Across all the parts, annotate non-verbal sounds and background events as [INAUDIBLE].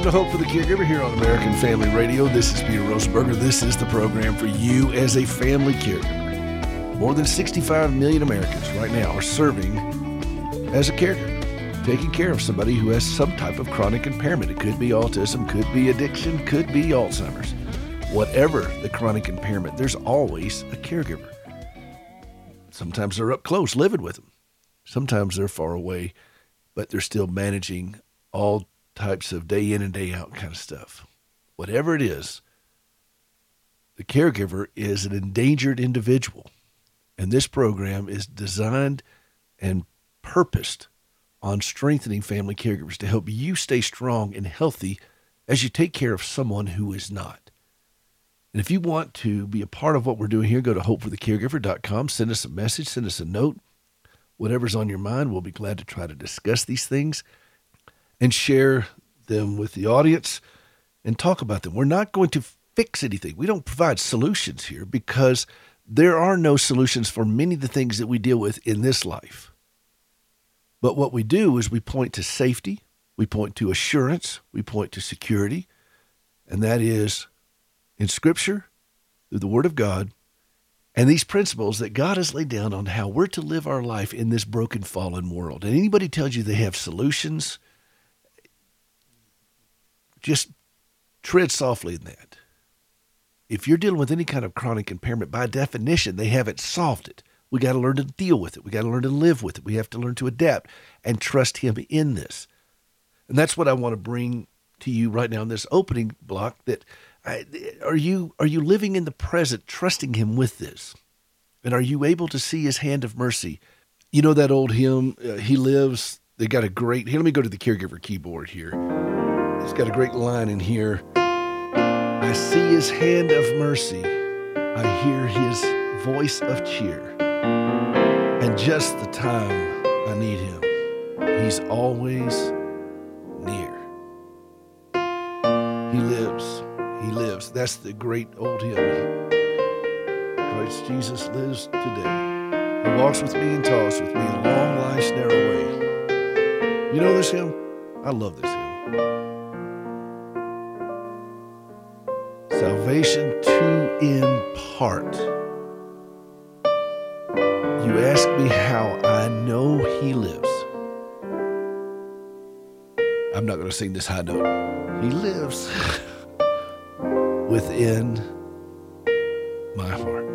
Welcome to Hope for the Caregiver here on American Family Radio. This is Peter Rosenberger. This is the program for you as a family caregiver. More than 65 million Americans right now are serving as a caregiver, taking care of somebody who has some type of chronic impairment. It could be autism, could be addiction, could be Alzheimer's. Whatever the chronic impairment, there's always a caregiver. Sometimes they're up close, living with them. Sometimes they're far away, but they're still managing all types of day in and day out kind of stuff. Whatever it is, the caregiver is an endangered individual. And this program is designed and purposed on strengthening family caregivers to help you stay strong and healthy as you take care of someone who is not. And if you want to be a part of what we're doing here, go to hopeforthecaregiver.com, send us a message, send us a note. Whatever's on your mind, we'll be glad to try to discuss these things and share them with the audience and talk about them. We're not going to fix anything. We don't provide solutions here because there are no solutions for many of the things that we deal with in this life. But what we do is we point to safety, we point to assurance, we point to security, and that is in Scripture, through the Word of God, and these principles that God has laid down on how we're to live our life in this broken, fallen world. And anybody tells you they have solutions, just tread softly in that. If you're dealing with any kind of chronic impairment, by definition, they haven't solved it. We got to learn to deal with it. We got to learn to live with it. We have to learn to adapt and trust Him in this. And that's what I want to bring to you right now in this opening block. That I, are you are you living in the present, trusting Him with this, and are you able to see His hand of mercy? You know that old hymn, uh, He lives. They got a great. Here, let me go to the caregiver keyboard here. It's got a great line in here. I see his hand of mercy. I hear his voice of cheer. And just the time I need him, he's always near. He lives. He lives. That's the great old hymn. Christ Jesus lives today. He walks with me and talks with me along life's narrow way. You know this hymn? I love this hymn. Salvation to impart. You ask me how I know he lives. I'm not going to sing this high note. He lives [LAUGHS] within my heart.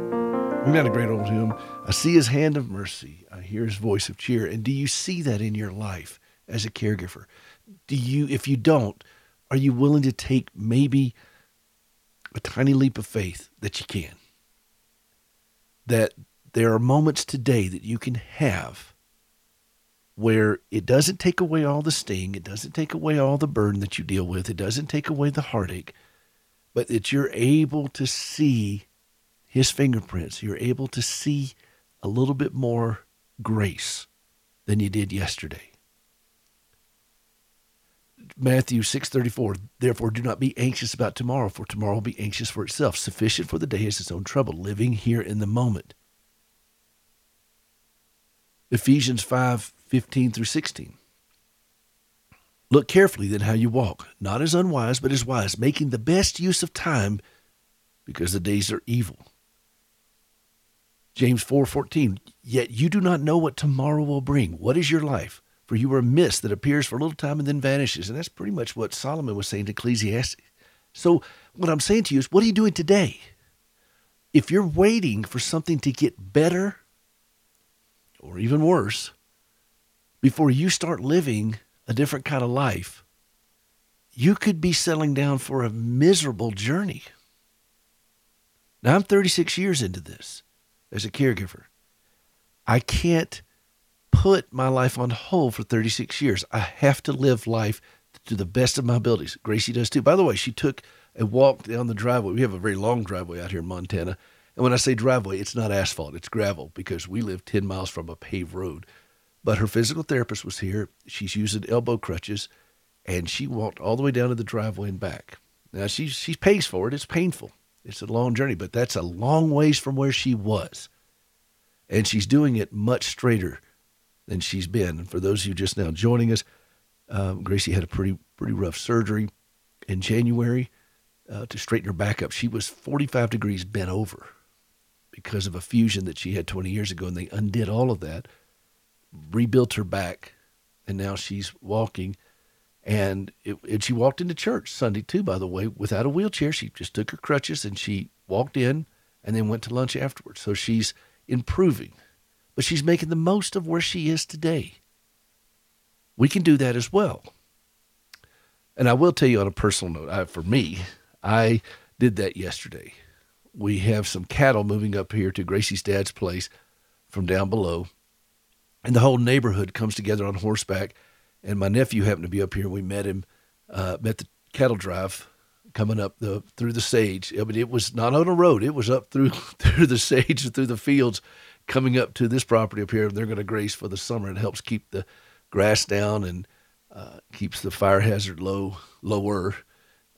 We've got a great old hymn? I see his hand of mercy. I hear his voice of cheer. And do you see that in your life as a caregiver? Do you, if you don't, are you willing to take maybe a tiny leap of faith that you can. That there are moments today that you can have where it doesn't take away all the sting, it doesn't take away all the burden that you deal with, it doesn't take away the heartache, but that you're able to see his fingerprints. You're able to see a little bit more grace than you did yesterday. Matthew 6:34 Therefore do not be anxious about tomorrow for tomorrow will be anxious for itself. Sufficient for the day is its own trouble living here in the moment. Ephesians 5:15 through 16 Look carefully then how you walk not as unwise but as wise making the best use of time because the days are evil. James 4:14 Yet you do not know what tomorrow will bring. What is your life for you are a mist that appears for a little time and then vanishes. And that's pretty much what Solomon was saying to Ecclesiastes. So, what I'm saying to you is, what are you doing today? If you're waiting for something to get better or even worse before you start living a different kind of life, you could be settling down for a miserable journey. Now, I'm 36 years into this as a caregiver. I can't put my life on hold for 36 years. I have to live life to the best of my abilities. Gracie does too. By the way, she took a walk down the driveway. We have a very long driveway out here in Montana. And when I say driveway, it's not asphalt, it's gravel because we live 10 miles from a paved road. But her physical therapist was here. She's using elbow crutches and she walked all the way down to the driveway and back. Now she she pays for it. It's painful. It's a long journey, but that's a long ways from where she was. And she's doing it much straighter than she's been. And for those of you just now joining us, um, Gracie had a pretty pretty rough surgery, in January uh, to straighten her back up. She was 45 degrees bent over because of a fusion that she had 20 years ago, and they undid all of that, rebuilt her back, and now she's walking. And, it, and she walked into church Sunday too, by the way, without a wheelchair. She just took her crutches and she walked in and then went to lunch afterwards. So she's improving, but she's making the most of where she is today. We can do that as well. And I will tell you on a personal note, I, for me, I did that yesterday. We have some cattle moving up here to Gracie's dad's place from down below, and the whole neighborhood comes together on horseback. And my nephew happened to be up here. We met him, uh, met the cattle drive coming up the through the sage. I mean, it was not on a road; it was up through [LAUGHS] through the sage and through the fields, coming up to this property up here. They're going to graze for the summer. It helps keep the grass down and uh, keeps the fire hazard low lower.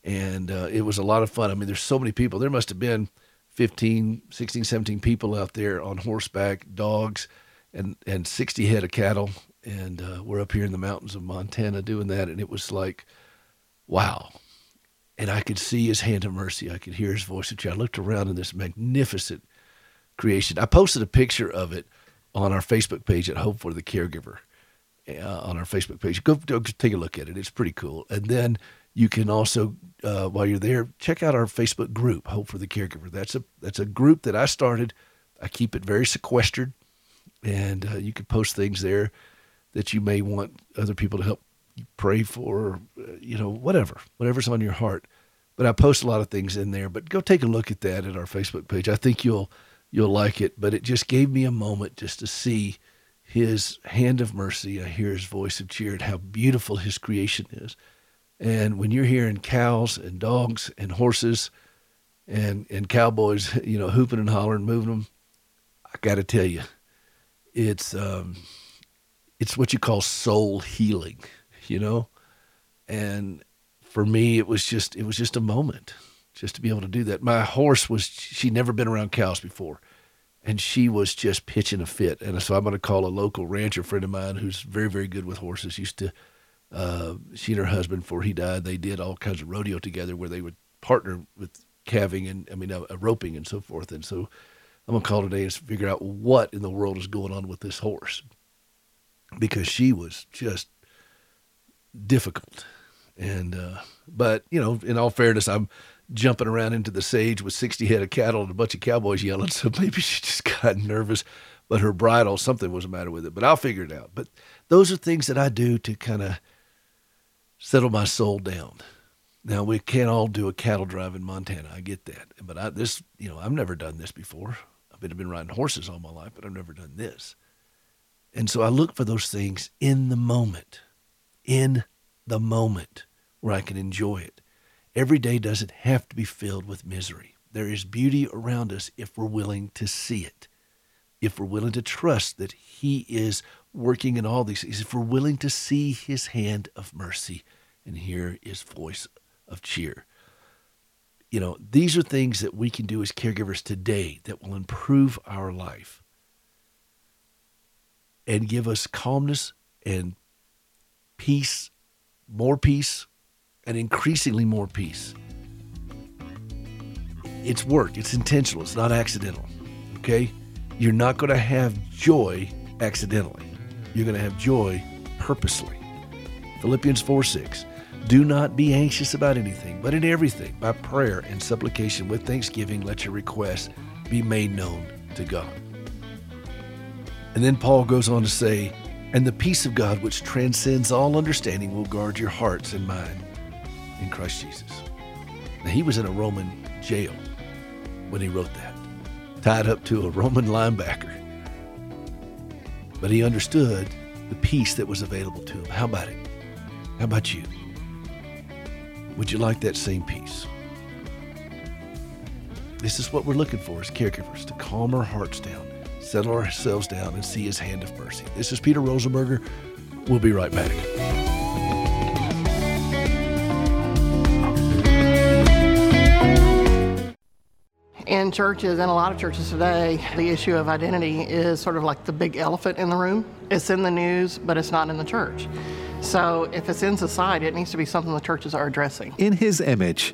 And uh, it was a lot of fun. I mean, there's so many people. There must have been 15, 16, 17 people out there on horseback, dogs, and, and 60 head of cattle. And uh, we're up here in the mountains of Montana doing that. And it was like, wow. And I could see his hand of mercy. I could hear his voice. I looked around in this magnificent creation. I posted a picture of it on our Facebook page at Hope for the Caregiver uh, on our Facebook page. Go, go take a look at it. It's pretty cool. And then you can also, uh, while you're there, check out our Facebook group, Hope for the Caregiver. That's a that's a group that I started. I keep it very sequestered, and uh, you can post things there that you may want other people to help pray for, you know, whatever, whatever's on your heart. But I post a lot of things in there. But go take a look at that at our Facebook page. I think you'll you'll like it. But it just gave me a moment just to see his hand of mercy. I hear his voice of cheer and how beautiful his creation is. And when you're hearing cows and dogs and horses and, and cowboys, [LAUGHS] you know, hooping and hollering, moving them, I got to tell you, it's, um, it's what you call soul healing, you know? And for me, it was just, it was just a moment just to be able to do that. My horse was, she'd never been around cows before and she was just pitching a fit. And so I'm going to call a local rancher friend of mine who's very, very good with horses. Used to, uh, she and her husband, before he died, they did all kinds of rodeo together where they would partner with calving and, I mean, uh, roping and so forth. And so I'm going to call today and figure out what in the world is going on with this horse because she was just difficult. And, uh, but, you know, in all fairness, I'm, jumping around into the sage with 60 head of cattle and a bunch of cowboys yelling. [LAUGHS] So maybe she just got nervous, but her bridle, something was the matter with it. But I'll figure it out. But those are things that I do to kind of settle my soul down. Now we can't all do a cattle drive in Montana. I get that, but I, this, you know, I've never done this before. I've been, I've been riding horses all my life, but I've never done this. And so I look for those things in the moment, in the moment where I can enjoy it. Every day doesn't have to be filled with misery. There is beauty around us if we're willing to see it, if we're willing to trust that He is working in all these things, if we're willing to see His hand of mercy and hear His voice of cheer. You know, these are things that we can do as caregivers today that will improve our life and give us calmness and peace, more peace, and increasingly more peace. It's work, it's intentional, it's not accidental. Okay? You're not going to have joy accidentally. You're going to have joy purposely. Philippians 4 6. Do not be anxious about anything, but in everything, by prayer and supplication with thanksgiving, let your requests be made known to God. And then Paul goes on to say, And the peace of God, which transcends all understanding, will guard your hearts and mind in Christ Jesus. Now, he was in a Roman jail when he wrote that, tied up to a Roman linebacker. But he understood the peace that was available to him. How about it? How about you? Would you like that same peace? This is what we're looking for as caregivers to calm our hearts down, settle ourselves down, and see His hand of mercy. This is Peter Rosenberger. We'll be right back. In churches and a lot of churches today, the issue of identity is sort of like the big elephant in the room. It's in the news, but it's not in the church. So if it's in society, it needs to be something the churches are addressing. In His image,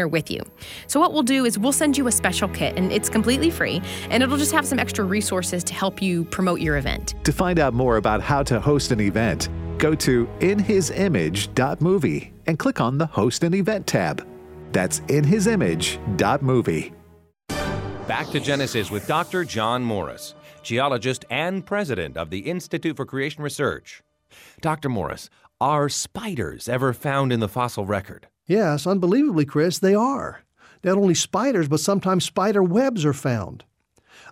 partner with you. So, what we'll do is we'll send you a special kit, and it's completely free, and it'll just have some extra resources to help you promote your event. To find out more about how to host an event, go to inhisimage.movie and click on the Host an Event tab. That's inhisimage.movie. Back to Genesis with Dr. John Morris, geologist and president of the Institute for Creation Research. Dr. Morris, are spiders ever found in the fossil record? Yes, unbelievably, Chris, they are. Not only spiders, but sometimes spider webs are found.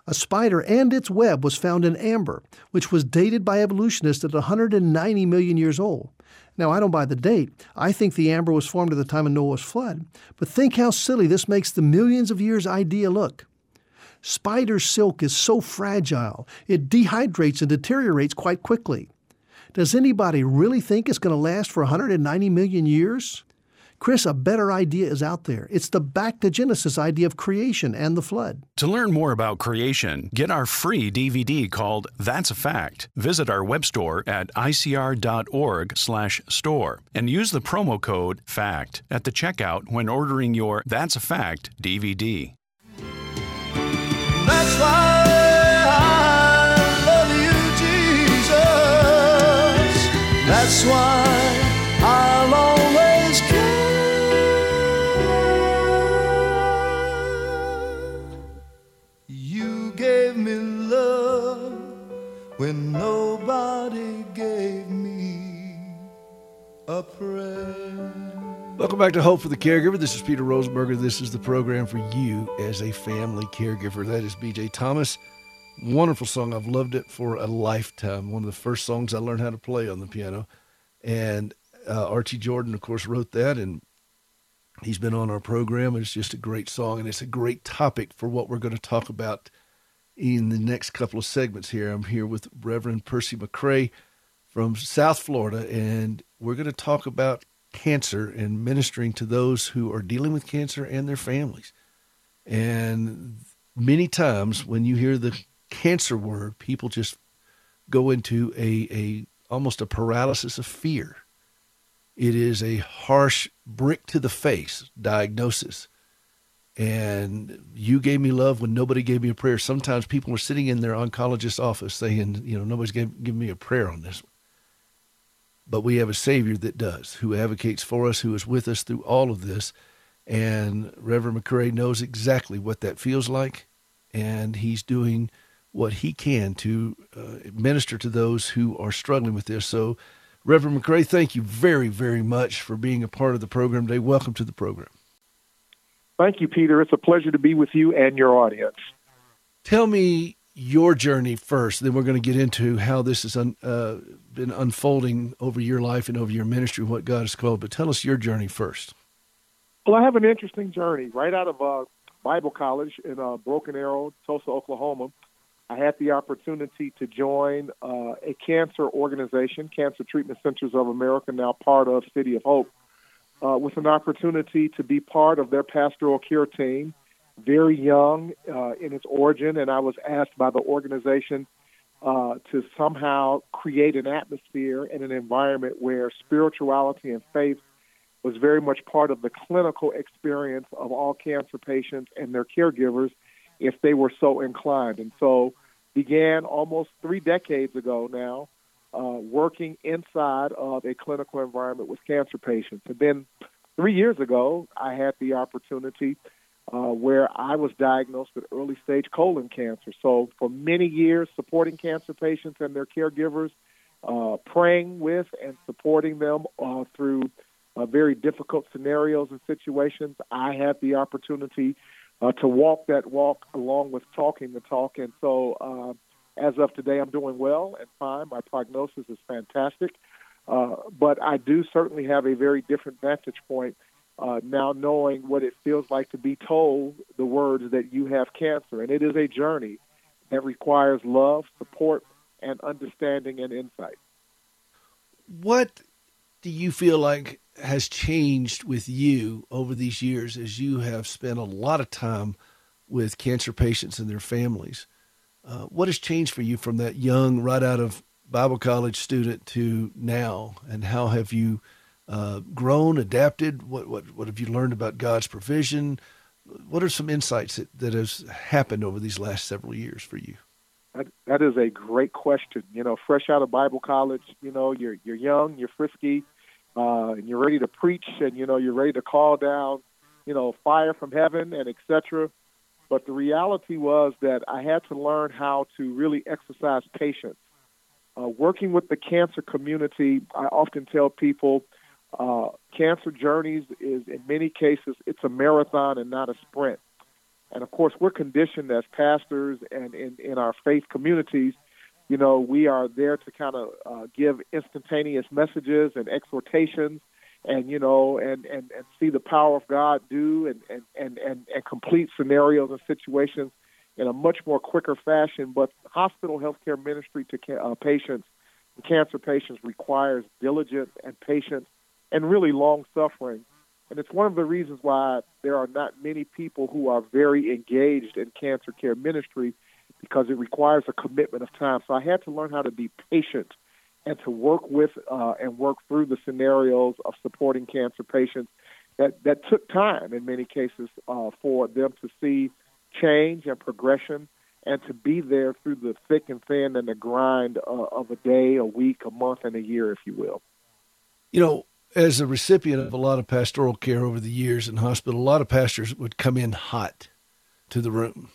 A spider and its web was found in amber, which was dated by evolutionists at 190 million years old. Now, I don't buy the date. I think the amber was formed at the time of Noah's flood. But think how silly this makes the millions of years idea look. Spider silk is so fragile, it dehydrates and deteriorates quite quickly. Does anybody really think it's going to last for 190 million years? Chris, a better idea is out there. It's the back to Genesis idea of creation and the flood. To learn more about creation, get our free DVD called That's a Fact. Visit our web store at icr.org/store and use the promo code FACT at the checkout when ordering your That's a Fact DVD. That's why I love you, Jesus. That's why when nobody gave me a prayer. Welcome back to Hope for the Caregiver. This is Peter Rosenberger. This is the program for you as a family caregiver. That is BJ Thomas. Wonderful song. I've loved it for a lifetime. One of the first songs I learned how to play on the piano. And uh, Archie Jordan, of course, wrote that, and he's been on our program. It's just a great song, and it's a great topic for what we're going to talk about in the next couple of segments here. I'm here with Reverend Percy McCray from South Florida, and we're going to talk about cancer and ministering to those who are dealing with cancer and their families. And many times when you hear the cancer word, people just go into a, a almost a paralysis of fear. It is a harsh brick to the face diagnosis and you gave me love when nobody gave me a prayer. Sometimes people are sitting in their oncologist's office saying, you know, nobody's giving me a prayer on this. But we have a Savior that does, who advocates for us, who is with us through all of this. And Reverend McCray knows exactly what that feels like, and he's doing what he can to uh, minister to those who are struggling with this. So, Reverend McCray, thank you very, very much for being a part of the program today. Welcome to the program. Thank you, Peter. It's a pleasure to be with you and your audience. Tell me your journey first, then we're going to get into how this has un, uh, been unfolding over your life and over your ministry, what God has called. But tell us your journey first. Well, I have an interesting journey. Right out of uh, Bible College in uh, Broken Arrow, Tulsa, Oklahoma, I had the opportunity to join uh, a cancer organization, Cancer Treatment Centers of America, now part of City of Hope uh, with an opportunity to be part of their pastoral care team, very young uh, in its origin, and I was asked by the organization uh, to somehow create an atmosphere and an environment where spirituality and faith was very much part of the clinical experience of all cancer patients and their caregivers if they were so inclined. And so began almost three decades ago now uh, working inside of a clinical environment with cancer patients. And then three years ago, I had the opportunity uh, where I was diagnosed with early stage colon cancer. So for many years, supporting cancer patients and their caregivers, uh, praying with and supporting them uh, through uh, very difficult scenarios and situations, I had the opportunity uh, to walk that walk along with talking the talk. And so as of today, I'm doing well and fine. My prognosis is fantastic. Uh, but I do certainly have a very different vantage point uh, now, knowing what it feels like to be told the words that you have cancer, and it is a journey that requires love, support, and understanding and insight. What do you feel like has changed with you over these years as you have spent a lot of time with cancer patients and their families? Uh, what has changed for you from that young, right out of Bible college student to now, and how have you uh, grown, adapted? What, what what have you learned about God's provision? What are some insights that, that has happened over these last several years for you? That, that is a great question. You know, fresh out of Bible college, you know, you're you're young, you're frisky, uh, and you're ready to preach, and you know, you're ready to call down, you know, fire from heaven and etc. But the reality was that I had to learn how to really exercise patience. Uh, working with the cancer community, I often tell people, uh, cancer journeys is in many cases it's a marathon and not a sprint. And of course, we're conditioned as pastors and in, in our faith communities, you know, we are there to kind of uh, give instantaneous messages and exhortations and, you know, and, and, and see the power of God do and, and, and, and, and complete scenarios and situations in a much more quicker fashion. But hospital healthcare ministry to ca- uh, patients, cancer patients, requires diligence and patience and really long suffering and it's one of the reasons why there are not many people who are very engaged in cancer care ministry because it requires a commitment of time. So I had to learn how to be patient and to work with uh, and work through the scenarios of supporting cancer patients that, that took time in many cases uh, for them to see change and progression and to be there through the thick and thin and the grind uh, of a day, a week, a month, and a year, if you will. You know, as a recipient of a lot of pastoral care over the years in hospital, a lot of pastors would come in hot to the room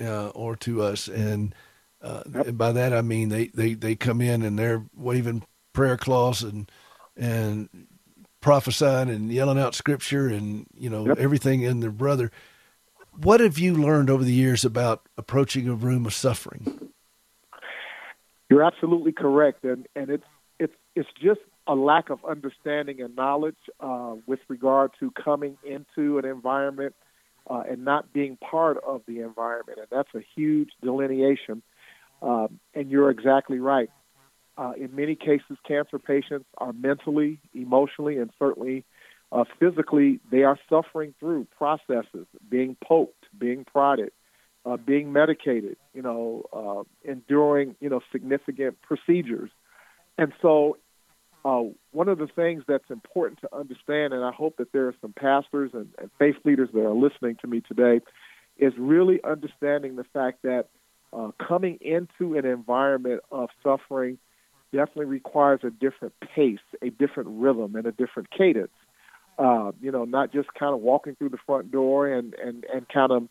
uh, or to us, and, uh, yep. and by that I mean they, they, they come in and they're waving prayer cloths and and prophesying and yelling out scripture and you know yep. everything in their brother. What have you learned over the years about approaching a room of suffering? You're absolutely correct, and and it's it's it's just a lack of understanding and knowledge uh, with regard to coming into an environment uh, and not being part of the environment. And that's a huge delineation. Um, and you're exactly right. Uh, in many cases, cancer patients are mentally, emotionally, and certainly uh, physically, they are suffering through processes, being poked, being prodded, uh, being medicated, you know, uh, enduring, you know, significant procedures. And so uh, one of the things that's important to understand, and I hope that there are some pastors and, and faith leaders that are listening to me today, is really understanding the fact that uh, coming into an environment of suffering definitely requires a different pace, a different rhythm, and a different cadence. Uh, you know, not just kind of walking through the front door and and and kind of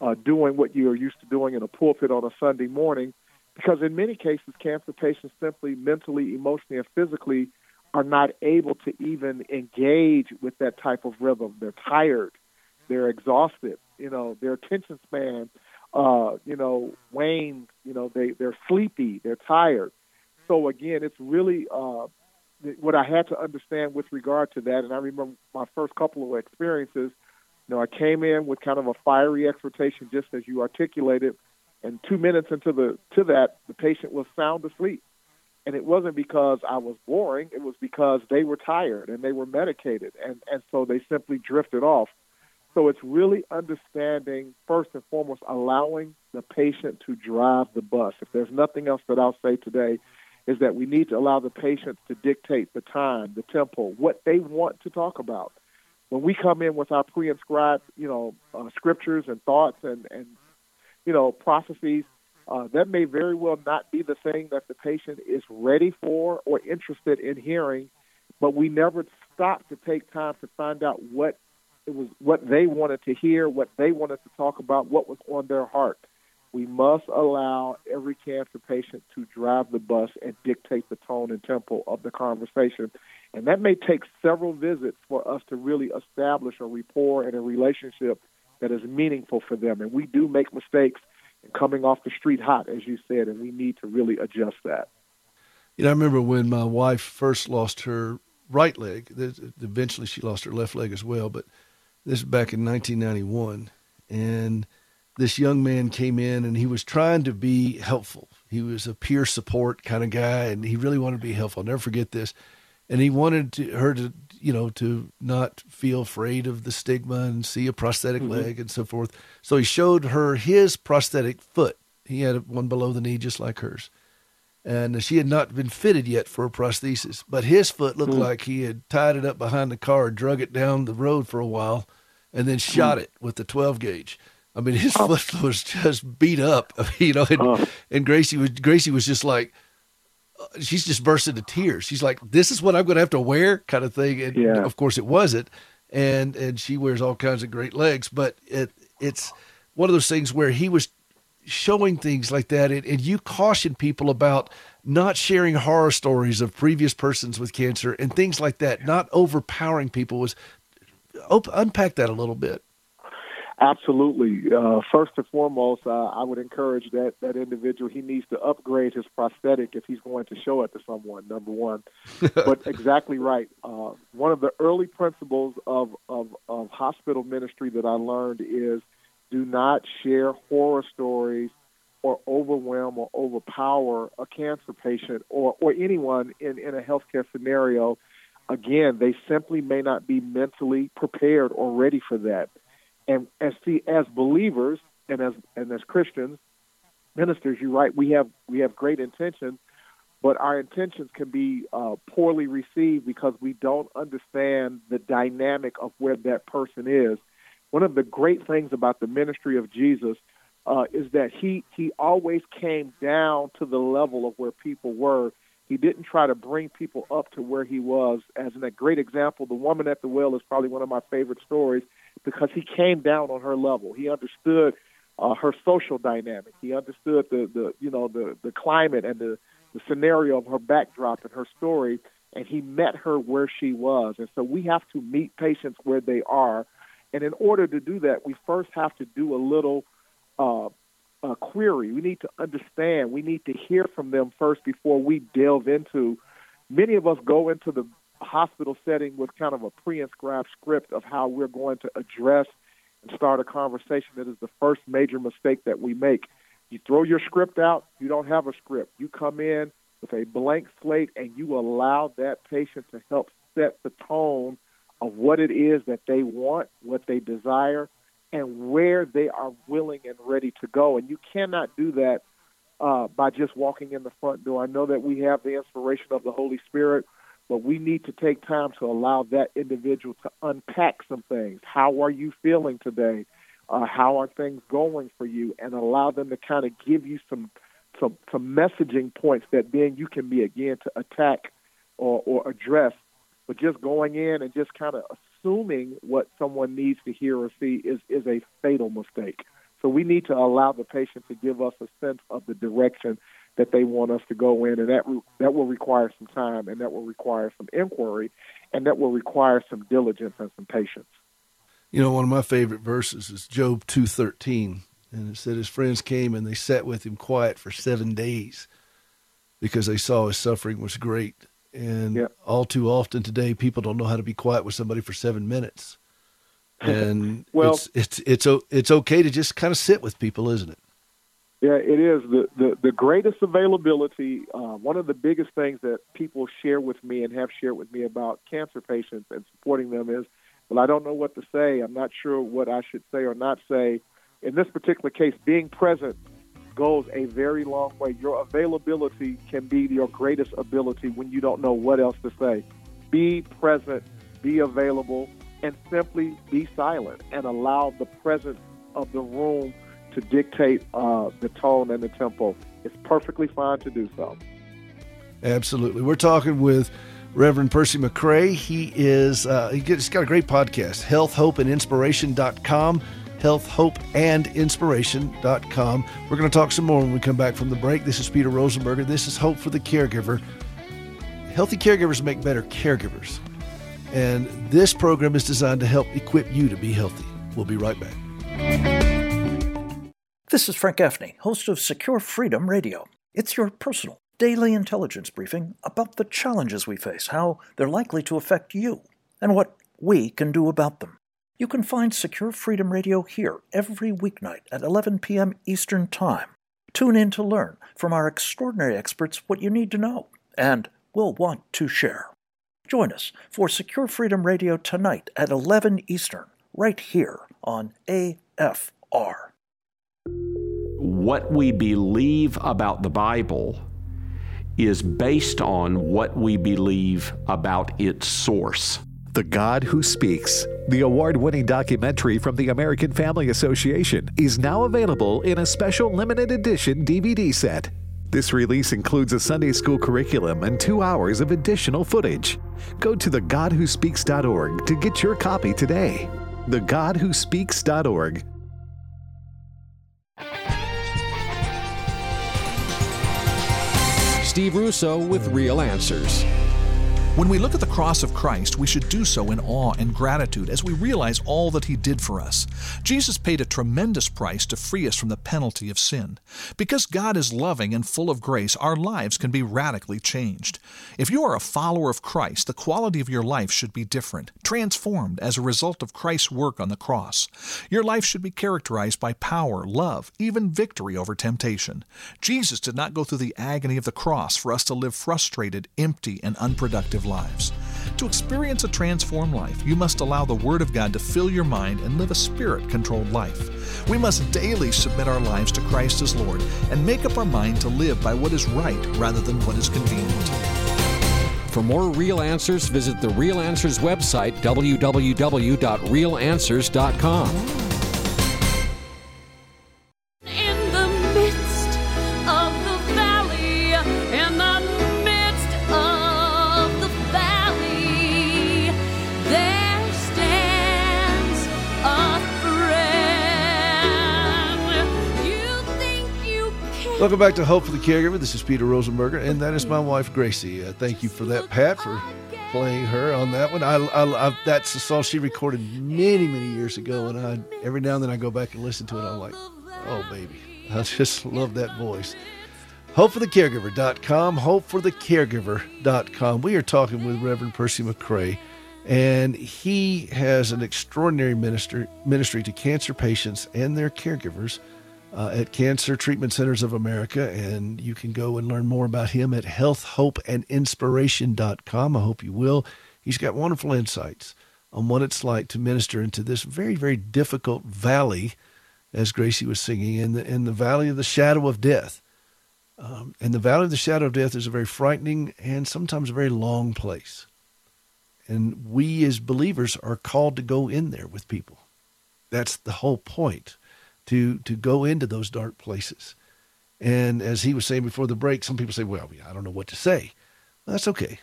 uh, doing what you're used to doing in a pulpit on a Sunday morning, because in many cases, cancer patients simply mentally, emotionally, and physically are not able to even engage with that type of rhythm. They're tired, they're exhausted. You know, their attention span, uh, you know, wanes. You know, they they're sleepy, they're tired. So again, it's really uh, what I had to understand with regard to that. And I remember my first couple of experiences. You know, I came in with kind of a fiery exhortation, just as you articulated and two minutes into the to that, the patient was sound asleep. And it wasn't because I was boring, it was because they were tired and they were medicated and, and so they simply drifted off. So it's really understanding first and foremost allowing the patient to drive the bus. If there's nothing else that I'll say today, is that we need to allow the patients to dictate the time, the tempo, what they want to talk about. When we come in with our pre-inscribed, you know, uh, scriptures and thoughts and, and you know, prophecies, uh, that may very well not be the thing that the patient is ready for or interested in hearing, but we never stop to take time to find out what it was, what they wanted to hear, what they wanted to talk about, what was on their heart. We must allow every cancer patient to drive the bus and dictate the tone and tempo of the conversation. And that may take several visits for us to really establish a rapport and a relationship that is meaningful for them. And we do make mistakes in coming off the street hot, as you said, and we need to really adjust that. You know, I remember when my wife first lost her right leg. Eventually, she lost her left leg as well. But this was back in 1991, and this young man came in and he was trying to be helpful. He was a peer support kind of guy, and he really wanted to be helpful. I'll never forget this. And he wanted to, her to, you know, to not feel afraid of the stigma and see a prosthetic mm-hmm. leg and so forth. So he showed her his prosthetic foot. He had one below the knee, just like hers and she had not been fitted yet for a prosthesis. But his foot looked mm. like he had tied it up behind the car, drug it down the road for a while, and then shot mm. it with the 12 gauge. I mean, his oh. foot was just beat up, [LAUGHS] you know. And, oh. and Gracie was Gracie was just like, uh, she's just burst into tears. She's like, "This is what I'm going to have to wear," kind of thing. And yeah. of course, it wasn't. And and she wears all kinds of great legs, but it it's one of those things where he was showing things like that, and, and you caution people about not sharing horror stories of previous persons with cancer and things like that, not overpowering people. Was op- unpack that a little bit. Absolutely. Uh, first and foremost, uh, I would encourage that that individual. He needs to upgrade his prosthetic if he's going to show it to someone. Number one, [LAUGHS] but exactly right. Uh, one of the early principles of, of of hospital ministry that I learned is do not share horror stories or overwhelm or overpower a cancer patient or, or anyone in, in a healthcare scenario. Again, they simply may not be mentally prepared or ready for that. And as see, as believers and as and as Christians, ministers, you're right. We have we have great intentions, but our intentions can be uh, poorly received because we don't understand the dynamic of where that person is one of the great things about the ministry of Jesus uh, is that he he always came down to the level of where people were. He didn't try to bring people up to where he was. As in a great example, the woman at the well is probably one of my favorite stories because he came down on her level. He understood uh, her social dynamic. He understood the the you know the the climate and the the scenario of her backdrop and her story, and he met her where she was. And so we have to meet patients where they are and in order to do that, we first have to do a little uh, query. We need to understand. We need to hear from them first before we delve into. Many of us go into the hospital setting with kind of a pre-inscribed script of how we're going to address and start a conversation. That is the first major mistake that we make. You throw your script out. You don't have a script. You come in with a blank slate and you allow that patient to help set the tone of what it is that they want, what they desire, and where they are willing and ready to go. And you cannot do that uh, by just walking in the front door. I know that we have the inspiration of the Holy Spirit, but we need to take time to allow that individual to unpack some things. How are you feeling today? Uh, how are things going for you? And allow them to kind of give you some some some messaging points that then you can be again to attack or, or address but just going in and just kind of assuming what someone needs to hear or see is, is a fatal mistake. So we need to allow the patient to give us a sense of the direction that they want us to go in, and that that will require some time, and that will require some inquiry, and that will require some diligence and some patience. You know, one of my favorite verses is Job two thirteen, and it said his friends came and they sat with him quiet for seven days because they saw his suffering was great. And yep. all too often today, people don't know how to be quiet with somebody for seven minutes. [LAUGHS] And well, it's, it's it's it's okay to just kind of sit with people, isn't it? Yeah, it is the the, the greatest availability. Uh, one of the biggest things that people share with me and have shared with me about cancer patients and supporting them is, well, I don't know what to say. I'm not sure what I should say or not say. In this particular case, being present goes a very long way. Your availability can be your greatest ability when you don't know what else to say. Be present, be available, and simply be silent and allow the presence of the room to dictate uh, the tone and the tempo. It's perfectly fine to do so. Absolutely. We're talking with Reverend Percy McCray. He is uh, he's got a great podcast, healthhopeandinspiration.com healthhopeandinspiration.com. We're going to talk some more when we come back from the break. This is Peter Rosenberger. This is Hope for the Caregiver. Healthy caregivers make better caregivers. And this program is designed to help equip you to be healthy. We'll be right back. This is Frank Gaffney, host of Secure Freedom Radio. It's your personal daily intelligence briefing about the challenges we face, how they're likely to affect you, and what we can do about them. You can find Secure Freedom Radio here every weeknight at 11 p.m. Eastern Time. Tune in to learn from our extraordinary experts what you need to know and will want to share. Join us for Secure Freedom Radio tonight at 11 Eastern, right here on AFR. What we believe about the Bible is based on what we believe about its source. The God Who Speaks, the award winning documentary from the American Family Association, is now available in a special limited edition DVD set. This release includes a Sunday school curriculum and two hours of additional footage. Go to thegodwhospeaks.org to get your copy today. Thegodwhospeaks.org. Steve Russo with Real Answers. When we look at the cross of Christ, we should do so in awe and gratitude as we realize all that He did for us. Jesus paid a tremendous price to free us from the penalty of sin. Because God is loving and full of grace, our lives can be radically changed. If you are a follower of Christ, the quality of your life should be different, transformed as a result of Christ's work on the cross. Your life should be characterized by power, love, even victory over temptation. Jesus did not go through the agony of the cross for us to live frustrated, empty, and unproductive lives. To experience a transformed life, you must allow the Word of God to fill your mind and live a spirit controlled life. We must daily submit our lives to Christ as Lord and make up our mind to live by what is right rather than what is convenient. For more Real Answers, visit the Real Answers website, www.realanswers.com. Welcome back to Hope for the Caregiver. This is Peter Rosenberger, and that is my wife, Gracie. Uh, thank you for that, Pat, for playing her on that one. I, I, I, that's a song she recorded many, many years ago, and I every now and then I go back and listen to it. I'm like, oh, baby. I just love that voice. HopeForTheCaregiver.com, HopeForTheCaregiver.com. We are talking with Reverend Percy McCray, and he has an extraordinary minister, ministry to cancer patients and their caregivers uh, at Cancer Treatment Centers of America. And you can go and learn more about him at healthhopeandinspiration.com. I hope you will. He's got wonderful insights on what it's like to minister into this very, very difficult valley, as Gracie was singing, in the, in the valley of the shadow of death. Um, and the valley of the shadow of death is a very frightening and sometimes a very long place. And we as believers are called to go in there with people. That's the whole point to to go into those dark places. And as he was saying before the break, some people say, "Well, I don't know what to say." Well, that's okay.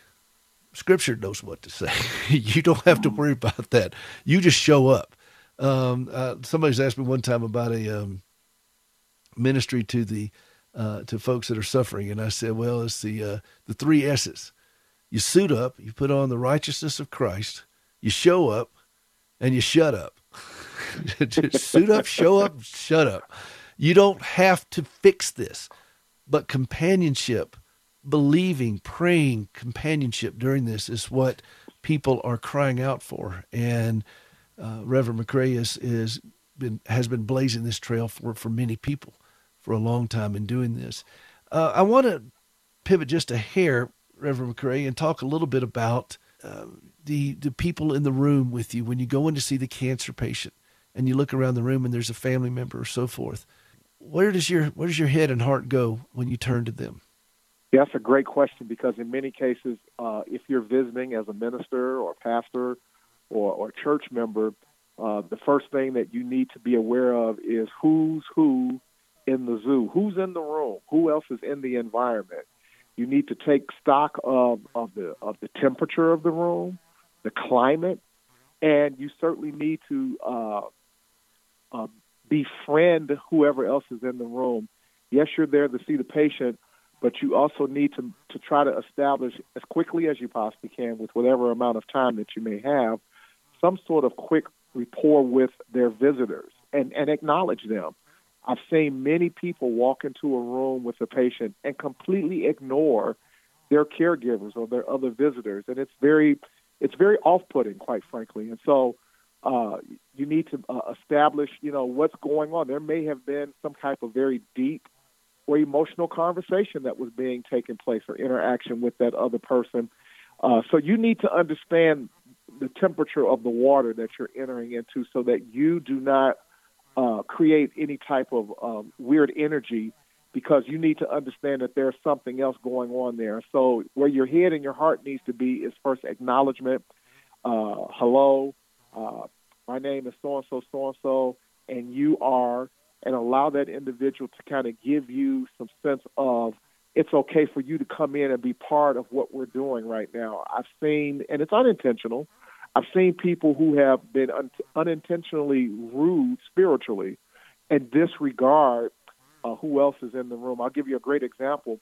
Scripture knows what to say. [LAUGHS] you don't have to worry about that. You just show up. Um, uh, somebody's asked me one time about a um, ministry to the uh, to folks that are suffering, and I said, "Well, it's the uh, the three S's. You suit up, you put on the righteousness of Christ, you show up, and you shut up." Just [LAUGHS] suit up, show up, shut up. You don't have to fix this, but companionship, believing, praying, companionship during this is what people are crying out for. And uh, Reverend McCray is, is been has been blazing this trail for for many people for a long time in doing this. Uh, I want to pivot just a hair, Reverend McCray, and talk a little bit about uh, the the people in the room with you when you go in to see the cancer patient and you look around the room and there's a family member or so forth. Where does your where does your head and heart go when you turn to them? Yeah, that's a great question because in many cases, uh, if you're visiting as a minister or pastor or, or church member, uh, the first thing that you need to be aware of is who's who in the zoo, who's in the room, who else is in the environment. You need to take stock of, of the of the temperature of the room, the climate, and you certainly need to uh, uh, befriend whoever else is in the room. Yes, you're there to see the patient, but you also need to to try to establish as quickly as you possibly can, with whatever amount of time that you may have, some sort of quick rapport with their visitors and and acknowledge them. I've seen many people walk into a room with a patient and completely ignore their caregivers or their other visitors, and it's very it's very off-putting, quite frankly. And so uh, you need to uh, establish, you know, what's going on. There may have been some type of very deep or emotional conversation that was being taken place or interaction with that other person. Uh, so you need to understand the temperature of the water that you're entering into, so that you do not uh, create any type of um, weird energy. Because you need to understand that there's something else going on there. So where your head and your heart needs to be is first acknowledgement. Uh, hello, uh, my name is so and so, so and so, and you are, and allow that individual to kind of give you some sense of it's okay for you to come in and be part of what we're doing right now. I've seen, and it's unintentional. I've seen people who have been un- unintentionally rude spiritually and disregard uh, who else is in the room. I'll give you a great example.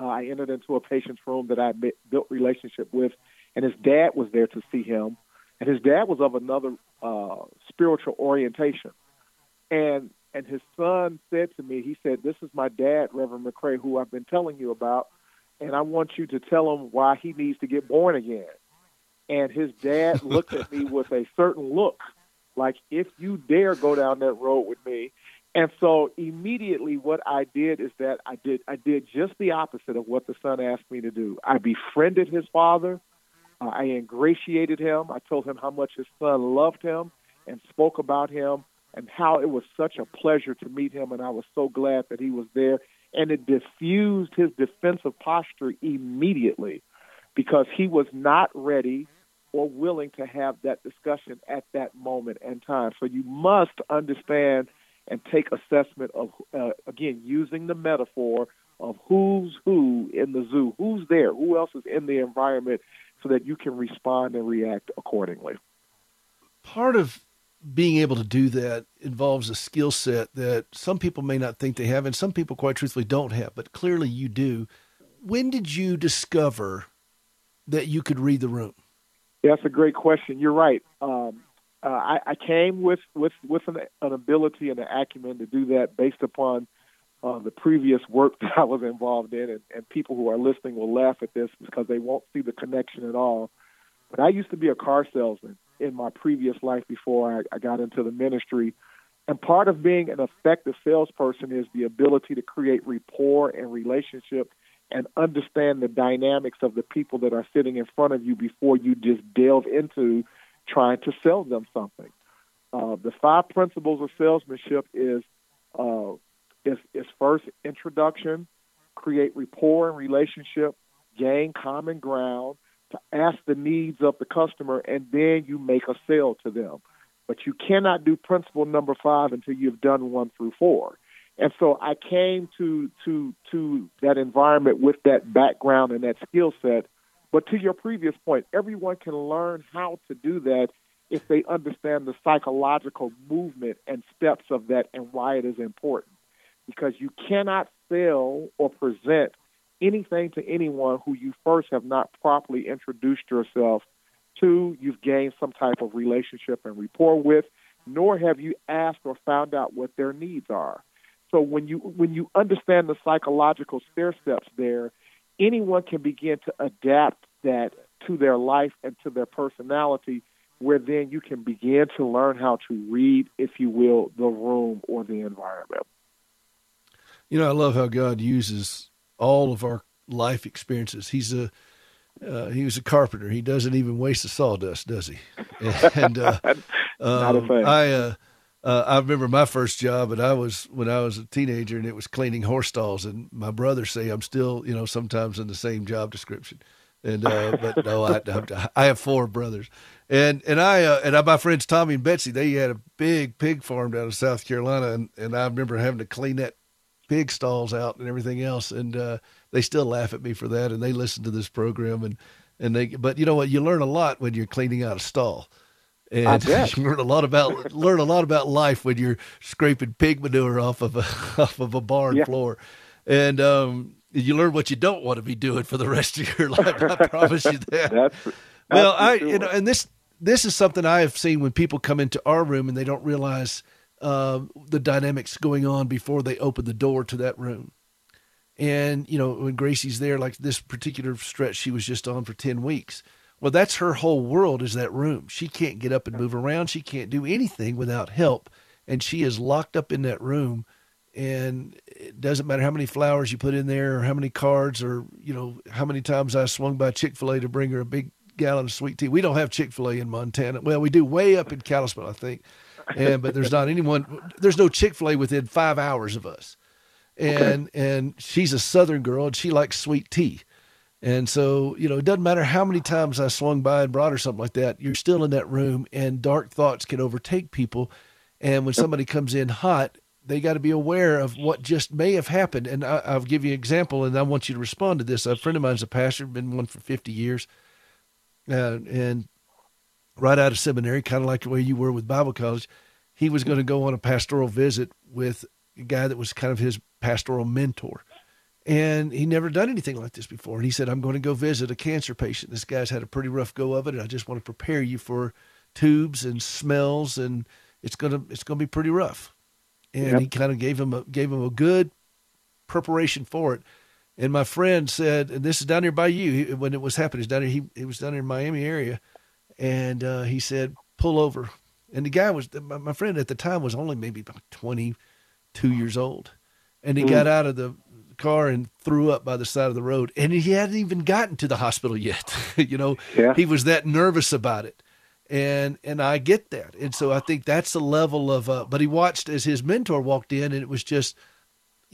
Uh, I entered into a patient's room that I built relationship with, and his dad was there to see him and his dad was of another uh, spiritual orientation. And and his son said to me, he said, "This is my dad, Reverend McCray, who I've been telling you about, and I want you to tell him why he needs to get born again." And his dad [LAUGHS] looked at me with a certain look, like if you dare go down that road with me. And so immediately what I did is that I did I did just the opposite of what the son asked me to do. I befriended his father. Uh, I ingratiated him. I told him how much his son loved him and spoke about him and how it was such a pleasure to meet him. And I was so glad that he was there. And it diffused his defensive posture immediately because he was not ready or willing to have that discussion at that moment and time. So you must understand and take assessment of, uh, again, using the metaphor of who's who in the zoo, who's there, who else is in the environment so that you can respond and react accordingly. Part of being able to do that involves a skill set that some people may not think they have, and some people, quite truthfully, don't have, but clearly you do. When did you discover that you could read the room? Yeah, that's a great question. You're right. Um, uh, I, I, came with with with an, an, ability and an acumen to do that based upon uh, the previous work [LAUGHS] that I was involved in, and, and people who are listening will laugh at this because they won't see the connection at all. But I used to be a car salesman in my previous life before I, I got into the ministry. And part of being an effective salesperson is the ability to create rapport and relationship and understand the dynamics of the people that are sitting in front of you before you just delve into trying to sell them something. Uh, the five principles of salesmanship is uh, is, is first introduction, create rapport and relationship, gain common ground, to ask the needs of the customer, and then you make a sale to them. But you cannot do principle number five until you've done one through four. And so I came to to to that environment with that background and that skill set. But to your previous point, everyone can learn how to do that if they understand the psychological movement and steps of that and why it is important because you cannot sell or present anything to anyone who you first have not properly introduced yourself to, you've gained some type of relationship and rapport with, nor have you asked or found out what their needs are. So when you when you understand the psychological stair steps there, anyone can begin to adapt that to their life and to their personality where then you can begin to learn how to read, if you will, the room or the environment. You know, I love how God uses all of our life experiences. He's a uh, he was a carpenter. He doesn't even waste the sawdust, does he? [LAUGHS] And uh, [LAUGHS] Not a um. I uh, uh, I remember my first job, and I was when I was a teenager, and it was cleaning horse stalls. And my brothers say I'm still, you know, sometimes in the same job description. And uh, [LAUGHS] but no, I, I have four brothers, and and I uh, and I, my friends Tommy and Betsy, they had a big pig farm down in South Carolina, and and I remember having to clean that pig stalls out and everything else. And uh, they still laugh at me for that. And they listen to this program and and they. But you know what? You learn a lot when you're cleaning out a stall. And [LAUGHS] you learn a lot about learn a lot about life when you're scraping pig manure off of a [LAUGHS] off of a barn Yeah. floor, and um, you learn what you don't want to be doing for the rest of your [LAUGHS] life. I promise you that. That's, well, I for you know, and this this is something I have seen when people come into our room and they don't realize uh, the dynamics going on before they open the door to that room. And, you know, when Gracie's there, like this particular stretch she was just on for 10 weeks, well, that's her whole world is that room. She can't get up and move around. She can't do anything without help. And she is locked up in that room. And it doesn't matter how many flowers you put in there or how many cards or, you know, how many times I swung by Chick fil A to bring her a big gallon of sweet tea. We don't have Chick fil A in Montana. Well, we do way up in Kalispell, I think. And, but there's not anyone, there's no Chick fil A within five hours of us. And, okay. and she's a Southern girl and she likes sweet tea. And so, you know, it doesn't matter how many times I swung by and brought her something like that, you're still in that room and dark thoughts can overtake people. And when somebody comes in hot, they got to be aware of what just may have happened. And I, will give you an example, and I want you to respond to this. A friend of mine's a pastor, been one for 50 years, uh, and right out of seminary, kind of like the way you were with Bible college, he was going to go on a pastoral visit with a guy that was kind of his pastoral mentor. And he never done anything like this before. And he said, I'm going to go visit a cancer patient. This guy's had a pretty rough go of it. And I just want to prepare you for tubes and smells. And it's going to, it's going to be pretty rough. And yep. he kind of gave him a, gave him a good preparation for it. And my friend said, and this is down here by you he, when it was happening. It's down here. He, it was down here in Miami area. And uh, he said, pull over. And the guy was, my, friend at the time was only maybe about 22 years old. And he mm. got out of the car and threw up by the side of the road. And he hadn't even gotten to the hospital yet. [LAUGHS] you know, yeah. he was that nervous about it. And and I get that. And so I think that's the level of uh, but he watched as his mentor walked in and it was just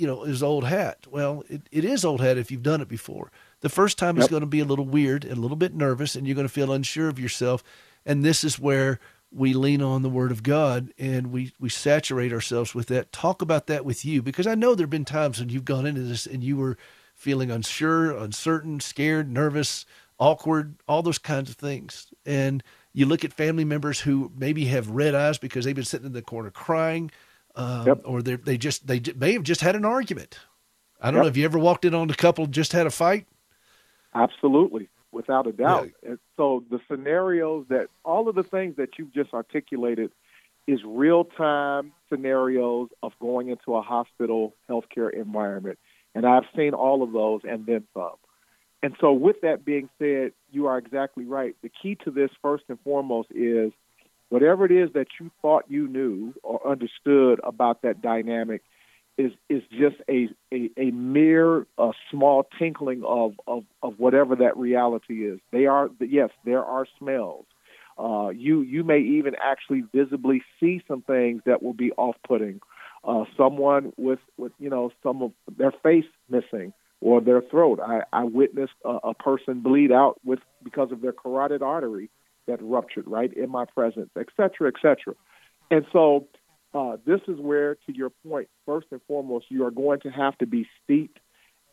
you know, his old hat. Well, it, it is old hat if you've done it before. The first time yep. is going to be a little weird and a little bit nervous and you're going to feel unsure of yourself. And this is where we lean on the word of God and we, we saturate ourselves with that. Talk about that with you because I know there have been times when you've gone into this and you were feeling unsure, uncertain, scared, nervous, awkward, all those kinds of things. And you look at family members who maybe have red eyes because they've been sitting in the corner crying, um, yep. or they they just they may have just had an argument. I don't yep. know if you ever walked in on a couple just had a fight. Absolutely without a doubt. Yeah. So the scenarios that all of the things that you've just articulated is real time scenarios of going into a hospital healthcare environment. And I've seen all of those and then some. And so, with that being said, you are exactly right. The key to this, first and foremost, is whatever it is that you thought you knew or understood about that dynamic, is is just a a, a mere a small tinkling of, of of whatever that reality is. They are yes, there are smells. Uh, you you may even actually visibly see some things that will be off-putting. Uh, someone with with you know some of their face missing or their throat. I, I witnessed a, a person bleed out with because of their carotid artery that ruptured right in my presence, et cetera, et cetera. And so uh, this is where, to your point, first and foremost, you are going to have to be steeped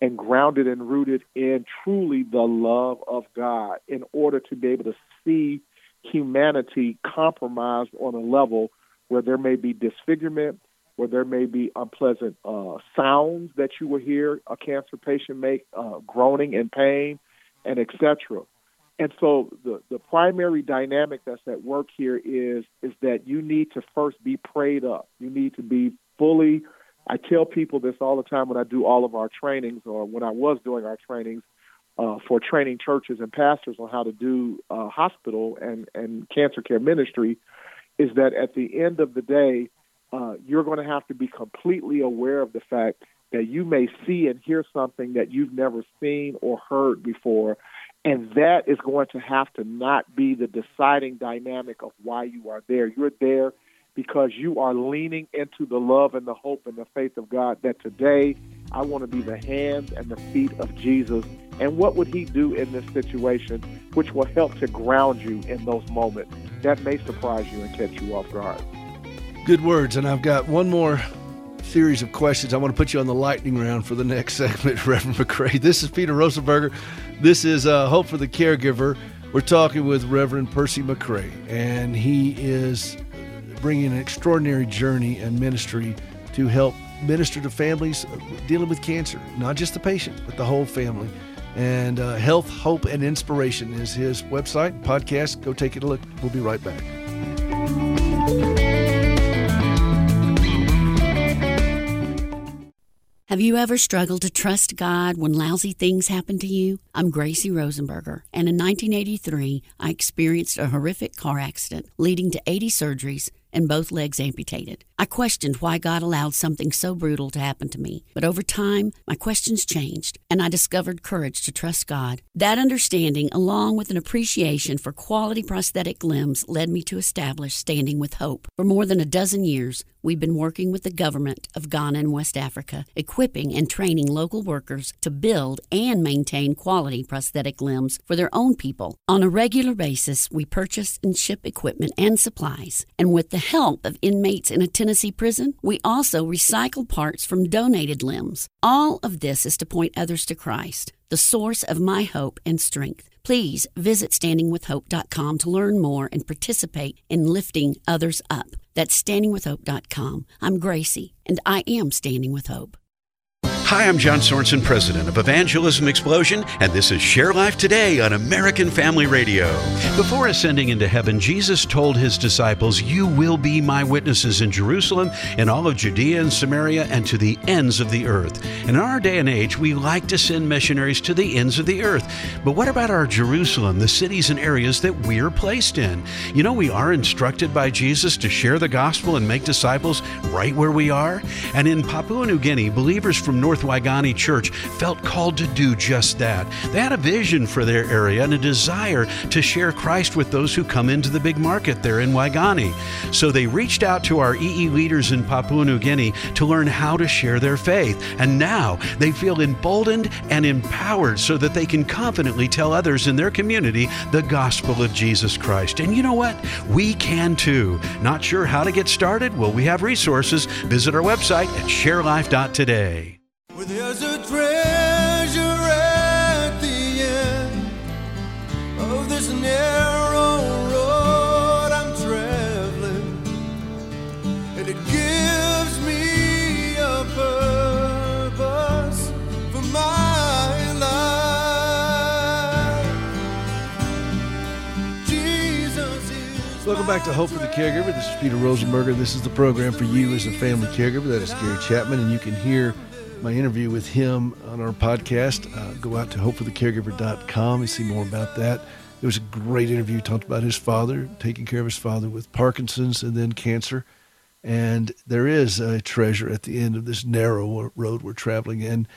and grounded and rooted in truly the love of God in order to be able to see humanity compromised on a level where there may be disfigurement, where there may be unpleasant uh, sounds that you will hear a cancer patient make, uh, groaning in pain, and etc. And so the, the primary dynamic that's at work here is is that you need to first be prayed up. You need to be fully I tell people this all the time when I do all of our trainings or when I was doing our trainings uh, for training churches and pastors on how to do uh, hospital and, and cancer care ministry is that at the end of the day, uh, you're going to have to be completely aware of the fact that you may see and hear something that you've never seen or heard before and that is going to have to not be the deciding dynamic of why you are there. You're there because you are leaning into the love and the hope and the faith of God that today I want to be the hands and the feet of Jesus. And what would he do in this situation, which will help to ground you in those moments? That may surprise you and catch you off guard. Good words. And I've got one more series of questions. I want to put you on the lightning round for the next [LAUGHS] segment, Reverend McCray. This is Peter Rosenberger. This is uh, Hope for the Caregiver. We're talking with Reverend Percy McCray, and he is bringing an extraordinary journey and ministry to help minister to families dealing with cancer, not just the patient, but the whole family. And uh, Health, Hope, and Inspiration is his website, podcast. Go take it a look. We'll be right back. Have you ever struggled to trust God when lousy things happen to you? I'm Gracie Rosenberger, and in 1983, I experienced a horrific car accident leading to 80 surgeries and both legs amputated. I questioned why God allowed something so brutal to happen to me, but over time, my questions changed, and I discovered courage to trust God. That understanding, along with an appreciation for quality prosthetic limbs, led me to establish Standing with Hope. For more than a dozen years, we've been working with the government of Ghana and West Africa, equipping and training local workers to build and maintain quality prosthetic limbs for their own people. On a regular basis, we purchase and ship equipment and supplies, and with the help of inmates in a Tennessee prison, we also recycle parts from donated limbs. All of this is to point others to Christ, the source of my hope and strength. Please visit standingwithhope.com to learn more and participate in lifting others up. That's standingwithhope.com. I'm Gracie, and I am Standing with Hope. Hi, I'm John Sorensen, president of Evangelism Explosion, and this is Share Life Today on American Family Radio. Before ascending into heaven, Jesus told his disciples, You will be my witnesses in Jerusalem, in all of Judea and Samaria, and to the ends of the earth. In our day and age, we like to send missionaries to the ends of the earth. But what about our Jerusalem, the cities and areas that we're placed in? You know, we are instructed by Jesus to share the gospel and make disciples right where we are. And in Papua New Guinea, believers from North Waigani Church felt called to do just that. They had a vision for their area and a desire to share Christ with those who come into the big market there in Waigani. So they reached out to our EE leaders in Papua New Guinea to learn how to share their faith. And now they feel emboldened and empowered so that they can confidently tell others in their community the gospel of Jesus Christ. And you know what? We can too. Not sure how to get started? Well, we have resources. Visit our website at sharelife.today. Where there's a treasure at the end of this narrow road I'm traveling, and it gives me a purpose for my life. Jesus is Welcome back to Hope for the Caregiver. This is Peter Rosenberger. This is the program for you as a family caregiver. That is Gary Chapman, and you can hear my interview with him on our podcast. Uh, go out to hopeforthecaregiver.com and see more about that. It was a great interview. Talked about his father, taking care of his father with Parkinson's and then cancer. And there is a treasure at the end of this narrow road we're traveling in.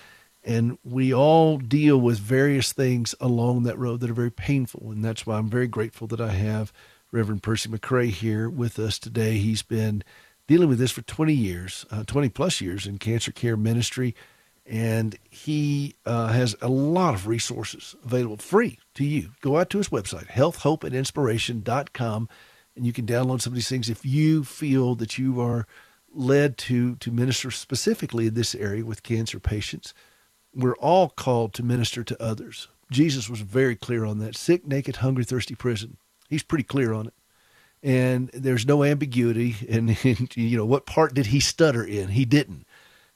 And we all deal with various things along that road that are very painful. And that's why I'm very grateful that I have Reverend Percy McCray here with us today. He's been dealing with this for 20 years, uh, 20 plus years in cancer care ministry. And he uh, has a lot of resources available free to you. Go out to his website, healthhopeandinspiration.com, and you can download some of these things if you feel that you are led to, to minister specifically in this area with cancer patients. We're all called to minister to others. Jesus was very clear on that sick, naked, hungry, thirsty prison. He's pretty clear on it and there's no ambiguity. And, [LAUGHS] and, you know what part did he stutter in? He didn't.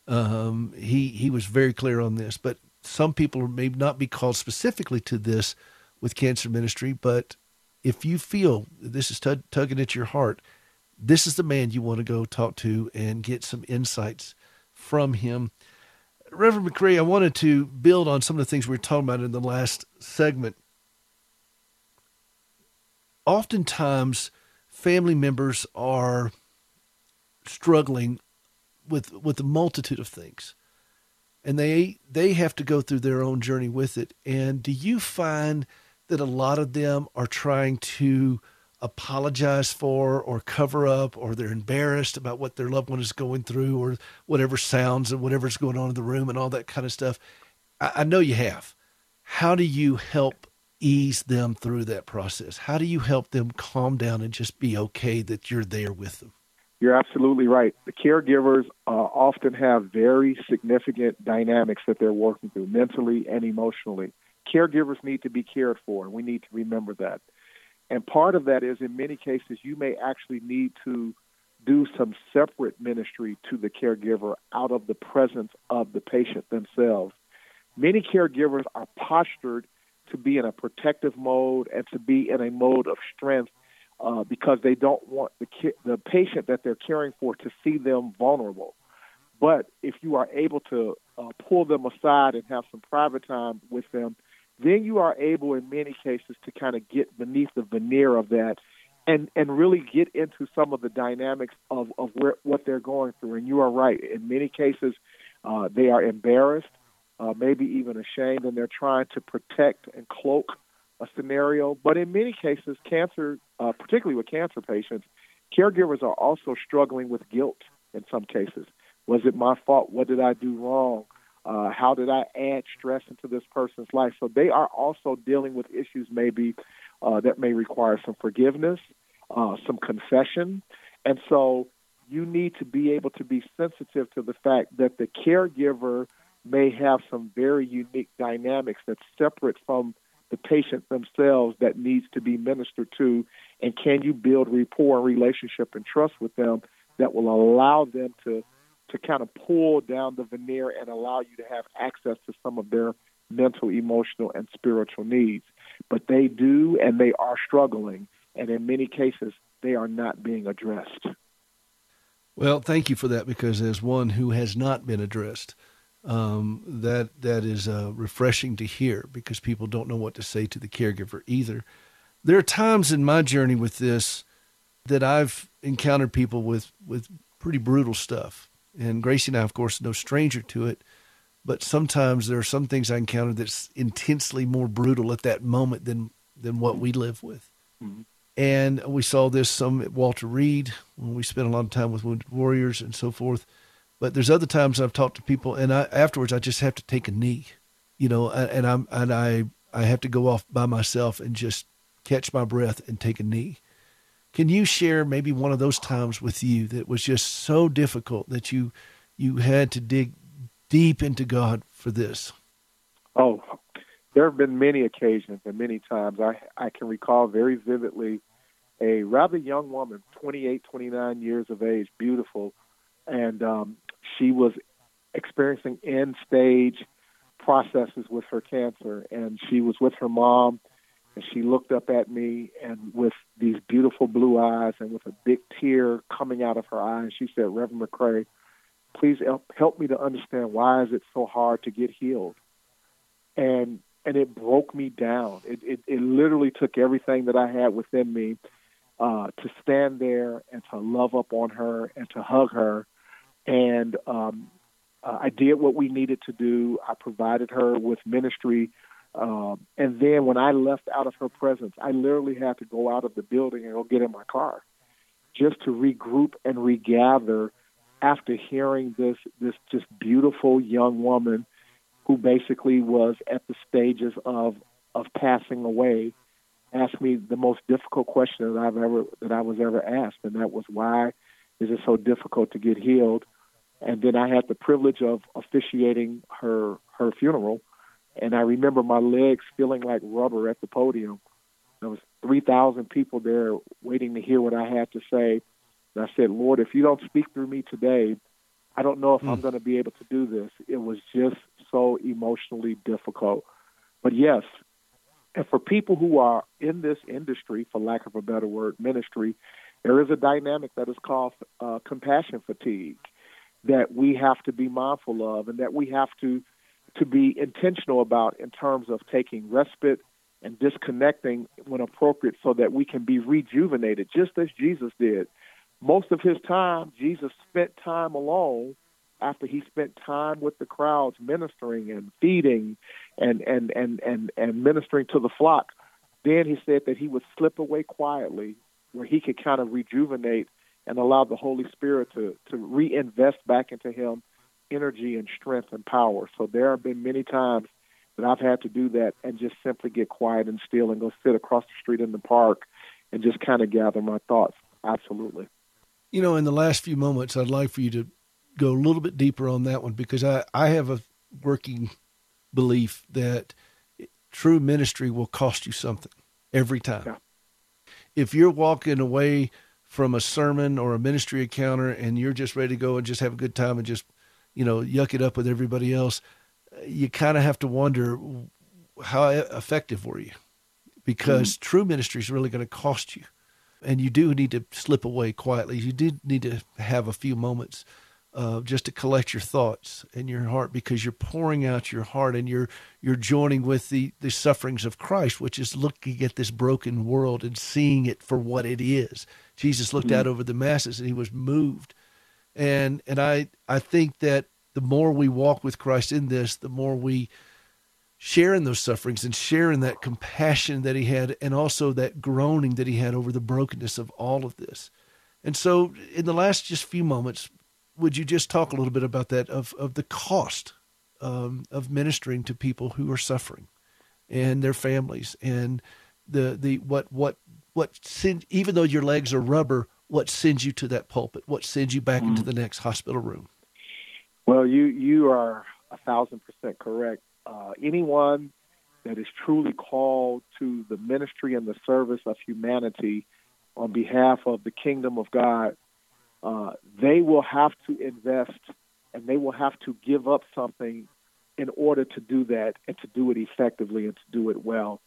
Um, he he was very clear on this. But some people may not be called specifically to this with cancer ministry. But if you feel this is tug, tugging at your heart, this is the man you want to go talk to and get some insights from him. Reverend McCray, I wanted to build on some of the things we were talking about in the last segment. Oftentimes, family members are struggling with with a multitude of things. And they they have to go through their own journey with it. And do you find that a lot of them are trying to apologize for or cover up or they're embarrassed about what their loved one is going through or whatever sounds and whatever's going on in the room and all that kind of stuff? I, I know you have. How do you help ease them through that process? How do you help them calm down and just be okay that you're there with them? You're absolutely right. The caregivers uh, often have very significant dynamics that they're working through mentally and emotionally. Caregivers need to be cared for, and we need to remember that. And part of that is, in many cases, you may actually need to do some separate ministry to the caregiver out of the presence of the patient themselves. Many caregivers are postured to be in a protective mode and to be in a mode of strength uh, because they don't want the the patient that they're caring for to see them vulnerable. But if you are able to uh, pull them aside and have some private time with them, then you are able, in many cases, to kind of get beneath the veneer of that and and really get into some of the dynamics of of where what they're going through. And you are right. In many cases, uh, they are embarrassed, uh, maybe even ashamed, and they're trying to protect and cloak a scenario. But in many cases, cancer, uh, particularly with cancer patients, caregivers are also struggling with guilt in some cases. Was it my fault? What did I do wrong? Uh, how did I add stress into this person's life? So they are also dealing with issues maybe uh, that may require some forgiveness, uh, some confession. And so you need to be able to be sensitive to the fact that the caregiver may have some very unique dynamics that's separate from the patient themselves that needs to be ministered to. And can you build rapport and relationship and trust with them that will allow them to to kind of pull down the veneer and allow you to have access to some of their mental, emotional, and spiritual needs. But they do, and they are struggling, and in many cases, they are not being addressed. Well, thank you for that because as one who has not been addressed, um, that that is uh, refreshing to hear because people don't know what to say to the caregiver either. There are times in my journey with this that I've encountered people with with pretty brutal stuff, and Gracie and I, of course, no stranger to it. But sometimes there are some things I encounter that's intensely more brutal at that moment than than what we live with. Mm-hmm. And we saw this some at Walter Reed when we spent a lot of time with wounded warriors and so forth. But there's other times I've talked to people, and I, afterwards I just have to take a knee, you know, and I'm and I I have to go off by myself and just catch my breath and take a knee. Can you share maybe one of those times with you that was just so difficult that you you had to dig deep into God for this? Oh, there have been many occasions and many times. I I can recall very vividly a rather young woman, 28, 29 years of age, beautiful, and um, she was experiencing end stage processes with her cancer, and she was with her mom, and she looked up at me, and with these beautiful blue eyes, and with a big tear coming out of her eyes she said, "Reverend McCray, please help help me to understand why is it so hard to get healed?" And and it broke me down. It, it, it literally took everything that I had within me uh, to stand there and to love up on her and to hug her. And um, uh, I did what we needed to do. I provided her with ministry. Um, and then when I left out of her presence, I literally had to go out of the building and go get in my car just to regroup and regather after hearing this this just beautiful young woman who basically was at the stages of of passing away, asked me the most difficult question that I've ever that I was ever asked, and that was why is it so difficult to get healed? And then I had the privilege of officiating her her funeral, and I remember my legs feeling like rubber at the podium. There was three thousand people there waiting to hear what I had to say. And I said, Lord, if you don't speak through me today, I don't know if mm. I'm going to be able to do this. It was just so emotionally difficult. But yes, and for people who are in this industry, for lack of a better word, ministry, there is a dynamic that is called uh, compassion fatigue that we have to be mindful of and that we have to to be intentional about in terms of taking respite and disconnecting when appropriate so that we can be rejuvenated just as Jesus did most of his time, Jesus spent time alone after he spent time with the crowds ministering and feeding and, and, and, and, and ministering to the flock. Then he said that he would slip away quietly where he could kind of rejuvenate and allow the Holy Spirit to, to reinvest back into him energy and strength and power. So there have been many times that I've had to do that and just simply get quiet and still and go sit across the street in the park and just kind of gather my thoughts. Absolutely. You know, in the last few moments, I'd like for you to go a little bit deeper on that one because I, I have a working belief that true ministry will cost you something every time. Yeah. If you're walking away from a sermon or a ministry encounter and you're just ready to go and just have a good time and just, you know, yuck it up with everybody else, you kind of have to wonder how effective were you? Because mm-hmm. true ministry is really going to cost you and you do need to slip away quietly. You do need to have a few moments uh, just to collect your thoughts and your heart because you're pouring out your heart and you're you're joining with the the sufferings of Christ, which is looking at this broken world and seeing it for what it is. Jesus looked Mm-hmm. out over the masses and he was moved, and and I I think that the more we walk with Christ in this, the more we share in those sufferings and share in that compassion that he had and also that groaning that he had over the brokenness of all of this. And so in the last just few moments, would you just talk a little bit about that of, of the cost um, of ministering to people who are suffering and their families and the the what what what send even though your legs are rubber, what sends you to that pulpit? What sends you back into the next hospital room? Well, you you are a thousand percent correct. Uh, anyone that is truly called to the ministry and the service of humanity on behalf of the kingdom of God, uh, they will have to invest and they will have to give up something in order to do that and to do it effectively and to do it well.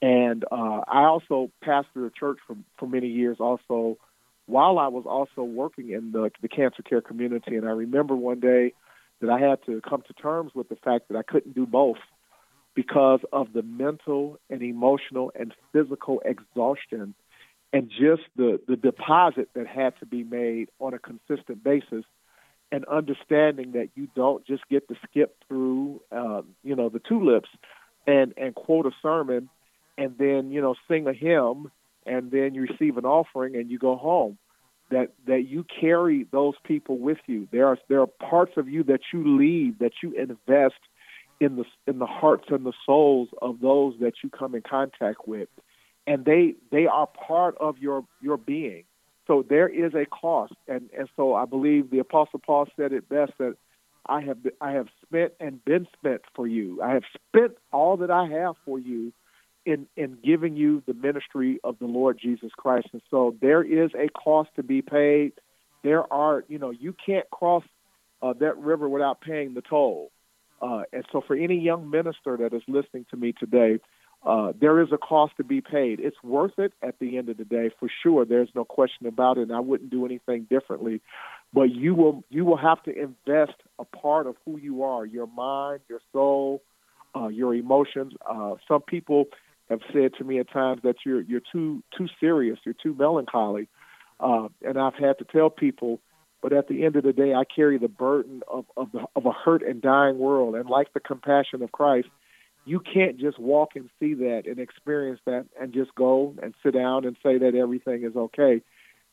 And uh, I also pastored a church for, for many years also while I was also working in the, the cancer care community. And I remember one day that I had to come to terms with the fact that I couldn't do both because of the mental and emotional and physical exhaustion and just the, the deposit that had to be made on a consistent basis and understanding that you don't just get to skip through, uh, you know, the tulips and, and quote a sermon and then, you know, sing a hymn and then you receive an offering and you go home. That that you carry those people with you. There are there are parts of you that you leave, that you invest in the in the hearts and the souls of those that you come in contact with, and they they are part of your your being. So there is a cost, and and so I believe the Apostle Paul said it best that I have I have spent and been spent for you. I have spent all that I have for you in in giving you the ministry of the Lord Jesus Christ. And so there is a cost to be paid. There are, you know, you can't cross uh, that river without paying the toll. Uh, and so for any young minister that is listening to me today, uh, there is a cost to be paid. It's worth it at the end of the day, for sure. There's no question about it. And I wouldn't do anything differently. But you will you will have to invest a part of who you are, your mind, your soul, uh, your emotions. Uh, some people have said to me at times that you're you're too too serious, you're too melancholy, uh, and I've had to tell people. But at the end of the day, I carry the burden of of, the, of a hurt and dying world, and like the compassion of Christ, you can't just walk and see that and experience that and just go and sit down and say that everything is okay.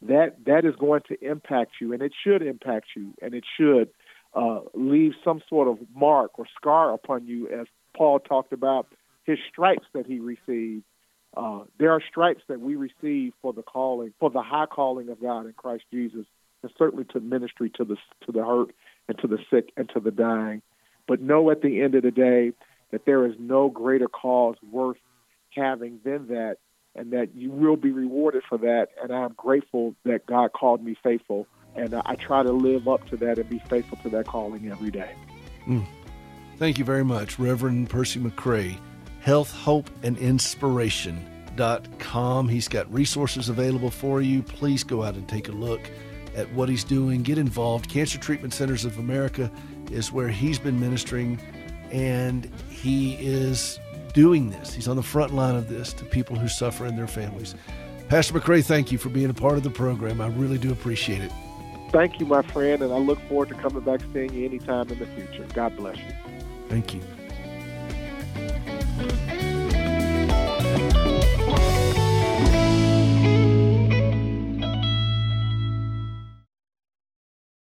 That that is going to impact you, and it should impact you, and it should uh, leave some sort of mark or scar upon you, as Paul talked about his stripes that he received. Uh, there are stripes that we receive for the calling, for the high calling of God in Christ Jesus, and certainly to ministry to the to the hurt and to the sick and to the dying. But know at the end of the day that there is no greater cause worth having than that, and that you will be rewarded for that. And I'm grateful that God called me faithful, and I try to live up to that and be faithful to that calling every day. Mm. Thank you very much, Reverend Percy McCray. Health, Hope, and Inspiration.com. He's got resources available for you. Please go out and take a look at what he's doing. Get involved. Cancer Treatment Centers of America is where he's been ministering, and he is doing this. He's on the front line of this to people who suffer and their families. Pastor McCray, thank you for being a part of the program. I really do appreciate it. Thank you, my friend, and I look forward to coming back seeing you anytime in the future. God bless you. Thank you.